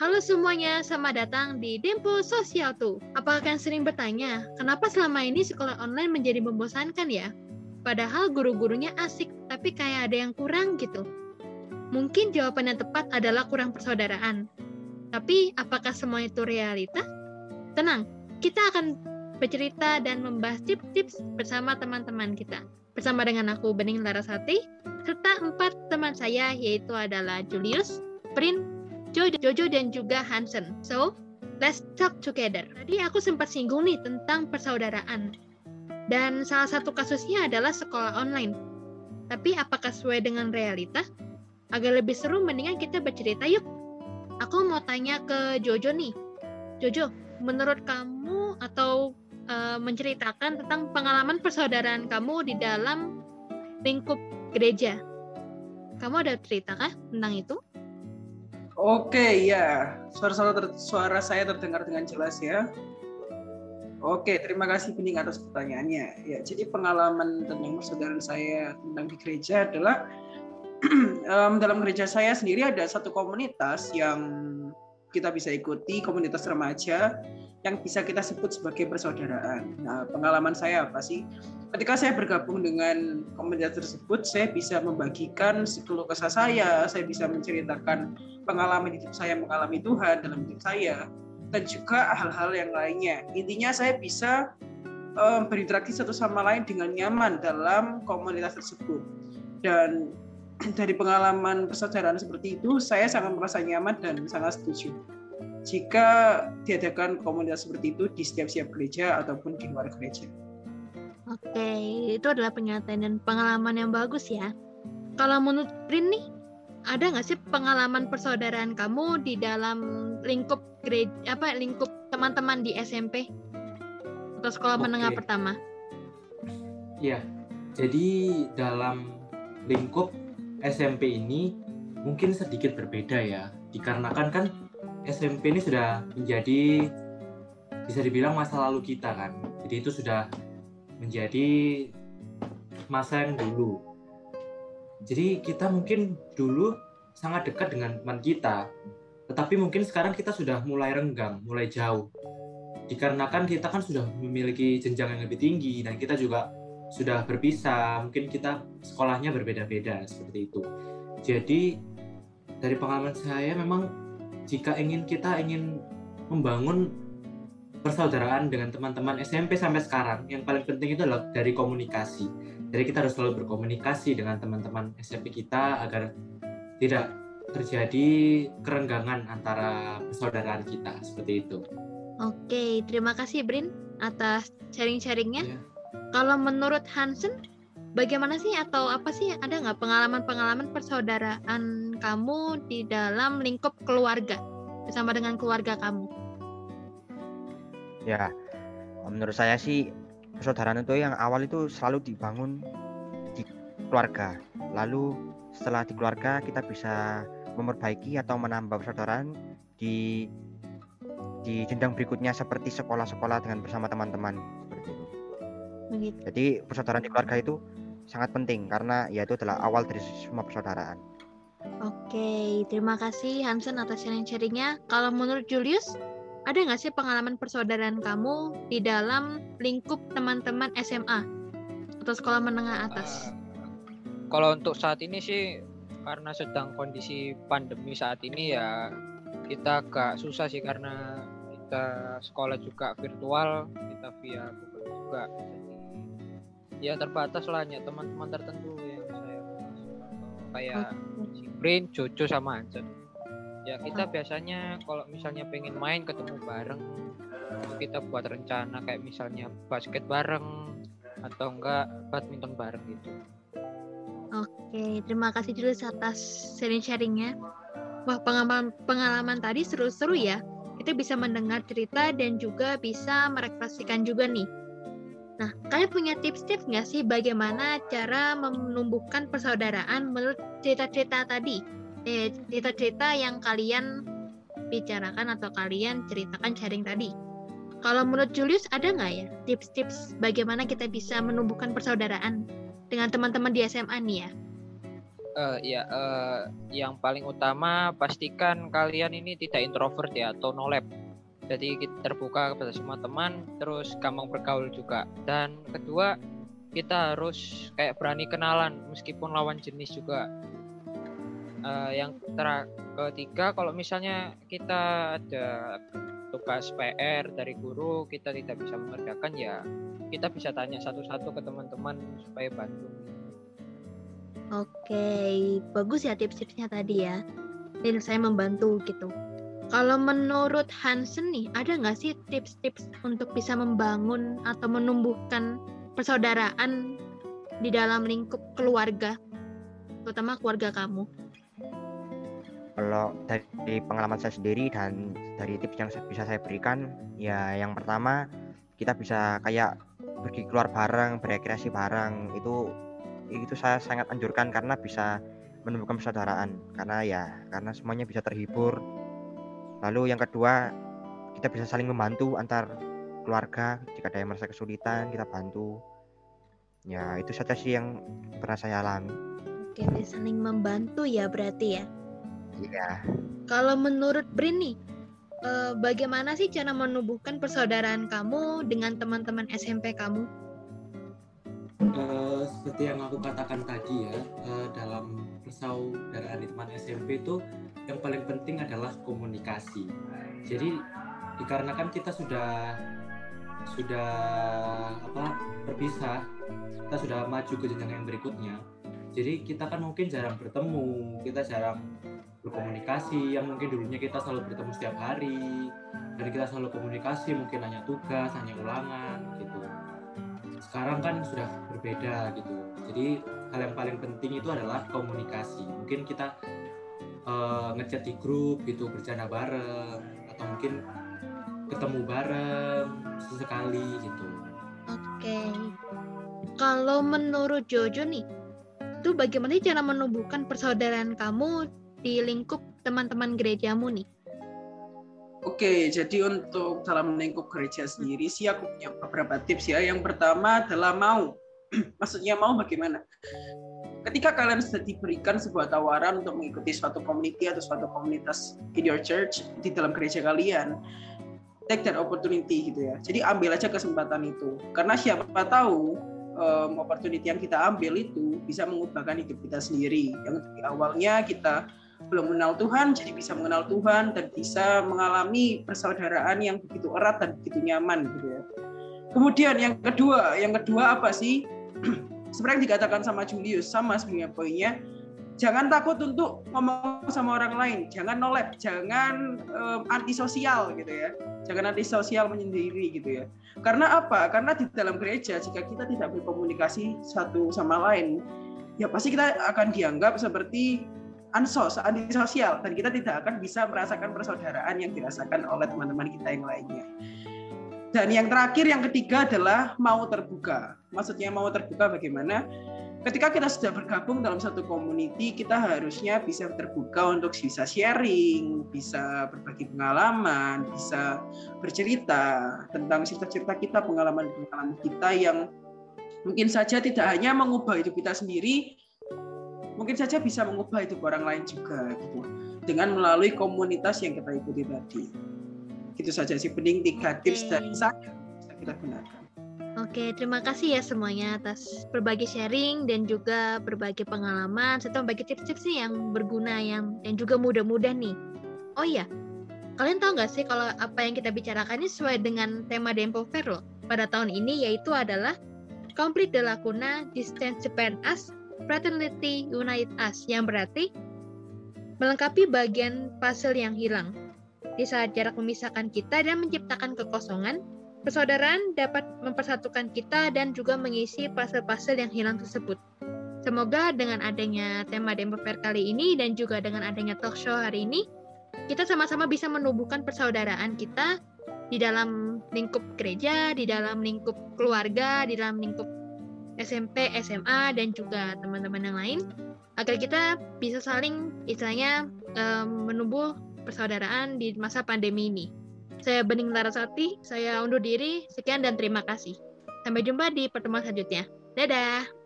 Halo semuanya, selamat datang di Dempo Sosial tuh. Apakah kalian sering bertanya, kenapa selama ini sekolah online menjadi membosankan ya? Padahal guru-gurunya asik, tapi kayak ada yang kurang gitu. Mungkin jawaban yang tepat adalah kurang persaudaraan. Tapi apakah semua itu realita? Tenang, kita akan bercerita dan membahas tips-tips bersama teman-teman kita. Bersama dengan aku Bening Larasati, serta empat teman saya yaitu adalah Julius, Prin, Jojo dan juga Hansen. So, let's talk together. Tadi aku sempat singgung nih tentang persaudaraan. Dan salah satu kasusnya adalah sekolah online. Tapi apakah sesuai dengan realita? Agar lebih seru mendingan kita bercerita yuk. Aku mau tanya ke Jojo nih. Jojo, menurut kamu atau uh, menceritakan tentang pengalaman persaudaraan kamu di dalam lingkup gereja. Kamu ada cerita kah tentang itu? Oke, ya. Suara, ter, suara saya terdengar dengan jelas ya. Oke, terima kasih Bening atas pertanyaannya. Ya, jadi pengalaman tentang persaudaraan saya tentang di gereja adalah um, dalam gereja saya sendiri ada satu komunitas yang kita bisa ikuti, komunitas remaja yang bisa kita sebut sebagai persaudaraan. Nah, pengalaman saya apa sih? Ketika saya bergabung dengan komunitas tersebut, saya bisa membagikan keluh kesah saya, saya bisa menceritakan pengalaman hidup saya mengalami Tuhan dalam hidup saya, dan juga hal-hal yang lainnya. Intinya saya bisa um, berinteraksi satu sama lain dengan nyaman dalam komunitas tersebut. Dan dari pengalaman persaudaraan seperti itu, saya sangat merasa nyaman dan sangat setuju jika diadakan komunitas seperti itu di setiap-setiap gereja ataupun di luar gereja. Oke, itu adalah pernyataan dan pengalaman yang bagus ya. Kalau menurut Prin nih, ada nggak sih pengalaman persaudaraan kamu di dalam lingkup gereja apa lingkup teman-teman di SMP atau sekolah Oke. menengah pertama? Iya, jadi dalam lingkup SMP ini mungkin sedikit berbeda ya, dikarenakan kan SMP ini sudah menjadi bisa dibilang masa lalu kita kan. Jadi itu sudah menjadi masa yang dulu. Jadi kita mungkin dulu sangat dekat dengan teman kita, tetapi mungkin sekarang kita sudah mulai renggang, mulai jauh. Dikarenakan kita kan sudah memiliki jenjang yang lebih tinggi dan kita juga sudah berpisah, mungkin kita sekolahnya berbeda-beda seperti itu. Jadi dari pengalaman saya memang jika ingin kita ingin membangun persaudaraan dengan teman-teman SMP sampai sekarang, yang paling penting itu adalah dari komunikasi. Jadi kita harus selalu berkomunikasi dengan teman-teman SMP kita agar tidak terjadi kerenggangan antara persaudaraan kita seperti itu. Oke, terima kasih Brin atas sharing-sharingnya. Yeah. Kalau menurut Hansen, bagaimana sih atau apa sih ada nggak pengalaman-pengalaman persaudaraan kamu di dalam lingkup keluarga bersama dengan keluarga kamu? Ya, menurut saya sih persaudaraan itu yang awal itu selalu dibangun di keluarga. Lalu setelah di keluarga kita bisa memperbaiki atau menambah persaudaraan di di jenjang berikutnya seperti sekolah-sekolah dengan bersama teman-teman seperti itu. Begitu. Jadi persaudaraan di keluarga itu sangat penting karena ya itu adalah awal dari semua persaudaraan. Oke, terima kasih Hansen atas sharing-sharingnya. Kalau menurut Julius, ada nggak sih pengalaman persaudaraan kamu di dalam lingkup teman-teman SMA atau sekolah menengah atas? Uh, kalau untuk saat ini sih karena sedang kondisi pandemi saat ini ya kita agak susah sih karena kita sekolah juga virtual, kita via Google juga ya terbatas lah hanya teman-teman tertentu yang saya kayak si Brain, Jojo sama Anson ya kita biasanya kalau misalnya pengen main ketemu bareng. Kita buat rencana kayak misalnya basket bareng atau enggak badminton bareng gitu. Oke, terima kasih Julius atas sharing-sharingnya. Wah, pengalaman pengalaman tadi seru-seru ya. Kita bisa mendengar cerita dan juga bisa merefleksikan juga nih Nah, kalian punya tips-tips nggak sih bagaimana cara menumbuhkan persaudaraan menurut cerita-cerita tadi? Eh, cerita-cerita yang kalian bicarakan atau kalian ceritakan sharing tadi. Kalau menurut Julius ada nggak ya tips-tips bagaimana kita bisa menumbuhkan persaudaraan dengan teman-teman di SMA nih ya? Eh, ya, eh, yang paling utama pastikan kalian ini tidak introvert ya atau no lab. Jadi kita terbuka kepada semua teman, terus gampang bergaul juga. Dan kedua, kita harus kayak berani kenalan meskipun lawan jenis juga. Eh, yang ter ketiga, kalau misalnya kita ada tugas PR dari guru kita tidak bisa mengerjakan ya kita bisa tanya satu-satu ke teman-teman supaya bantu. Oke, bagus ya tips-tipsnya tadi ya. Dan saya membantu gitu. Kalau menurut Hansen nih, ada nggak sih tips-tips untuk bisa membangun atau menumbuhkan persaudaraan di dalam lingkup keluarga, terutama keluarga kamu? Kalau dari pengalaman saya sendiri dan dari tips yang bisa saya berikan, ya yang pertama kita bisa kayak pergi keluar bareng, berekreasi bareng itu itu saya sangat anjurkan karena bisa menumbuhkan persaudaraan. Karena ya karena semuanya bisa terhibur lalu yang kedua kita bisa saling membantu antar keluarga. Jika ada yang merasa kesulitan kita bantu. Ya itu saja sih yang pernah saya alami. Oke bisa saling membantu ya berarti ya? Iya. Kalau menurut Brin nih eh, bagaimana sih cara menumbuhkan persaudaraan kamu dengan teman-teman SMP kamu? Uh, seperti yang aku katakan tadi ya uh, dalam persaudaraan di teman SMP itu yang paling penting adalah komunikasi. Jadi dikarenakan kita sudah sudah apa berpisah, kita sudah maju ke jenjang yang berikutnya. Jadi kita kan mungkin jarang bertemu, kita jarang berkomunikasi yang mungkin dulunya kita selalu bertemu setiap hari dan kita selalu komunikasi mungkin hanya tugas hanya ulangan gitu sekarang kan sudah berbeda gitu jadi hal yang paling penting itu adalah komunikasi mungkin kita uh, ngechat di grup gitu bercanda bareng atau mungkin ketemu bareng sesekali gitu oke kalau menurut Jojo nih itu bagaimana cara menumbuhkan persaudaraan kamu di lingkup teman-teman gerejamu nih Oke, jadi untuk dalam lingkup gereja sendiri sih aku punya beberapa tips ya. Yang pertama adalah mau. Maksudnya mau bagaimana? Ketika kalian sudah diberikan sebuah tawaran untuk mengikuti suatu community atau suatu komunitas in your church di dalam gereja kalian, take that opportunity gitu ya. Jadi ambil aja kesempatan itu. Karena siapa tahu um, opportunity yang kita ambil itu bisa mengubahkan hidup kita sendiri. Yang di awalnya kita belum mengenal Tuhan jadi bisa mengenal Tuhan dan bisa mengalami persaudaraan yang begitu erat dan begitu nyaman gitu ya. Kemudian yang kedua, yang kedua apa sih? Sebenarnya dikatakan sama Julius sama sebenarnya poinnya jangan takut untuk ngomong sama orang lain, jangan nolep, jangan um, antisosial gitu ya. Jangan antisosial menyendiri gitu ya. Karena apa? Karena di dalam gereja jika kita tidak berkomunikasi satu sama lain, ya pasti kita akan dianggap seperti ansos, antisosial dan kita tidak akan bisa merasakan persaudaraan yang dirasakan oleh teman-teman kita yang lainnya. Dan yang terakhir, yang ketiga adalah mau terbuka. Maksudnya mau terbuka bagaimana? Ketika kita sudah bergabung dalam satu community, kita harusnya bisa terbuka untuk bisa sharing, bisa berbagi pengalaman, bisa bercerita tentang cerita-cerita kita, pengalaman-pengalaman kita yang mungkin saja tidak hanya mengubah hidup kita sendiri, mungkin saja bisa mengubah hidup orang lain juga gitu dengan melalui komunitas yang kita ikuti tadi itu saja sih penting tiga tips okay. dari saya bisa kita gunakan Oke, terima kasih ya semuanya atas berbagi sharing dan juga berbagi pengalaman serta berbagi tips-tips yang berguna yang dan juga mudah-mudah nih. Oh iya, kalian tahu nggak sih kalau apa yang kita bicarakan ini sesuai dengan tema Dempo Fair loh pada tahun ini yaitu adalah Complete the Lacuna, Distance Japan Us, Fraternity Unite Us yang berarti melengkapi bagian puzzle yang hilang. Di saat jarak memisahkan kita dan menciptakan kekosongan, persaudaraan dapat mempersatukan kita dan juga mengisi puzzle-puzzle yang hilang tersebut. Semoga dengan adanya tema Demo Fair kali ini dan juga dengan adanya talk show hari ini, kita sama-sama bisa menumbuhkan persaudaraan kita di dalam lingkup gereja, di dalam lingkup keluarga, di dalam lingkup SMP, SMA, dan juga teman-teman yang lain agar kita bisa saling istilahnya um, menumbuh persaudaraan di masa pandemi ini. Saya Bening Larasati, saya undur diri, sekian dan terima kasih. Sampai jumpa di pertemuan selanjutnya. Dadah!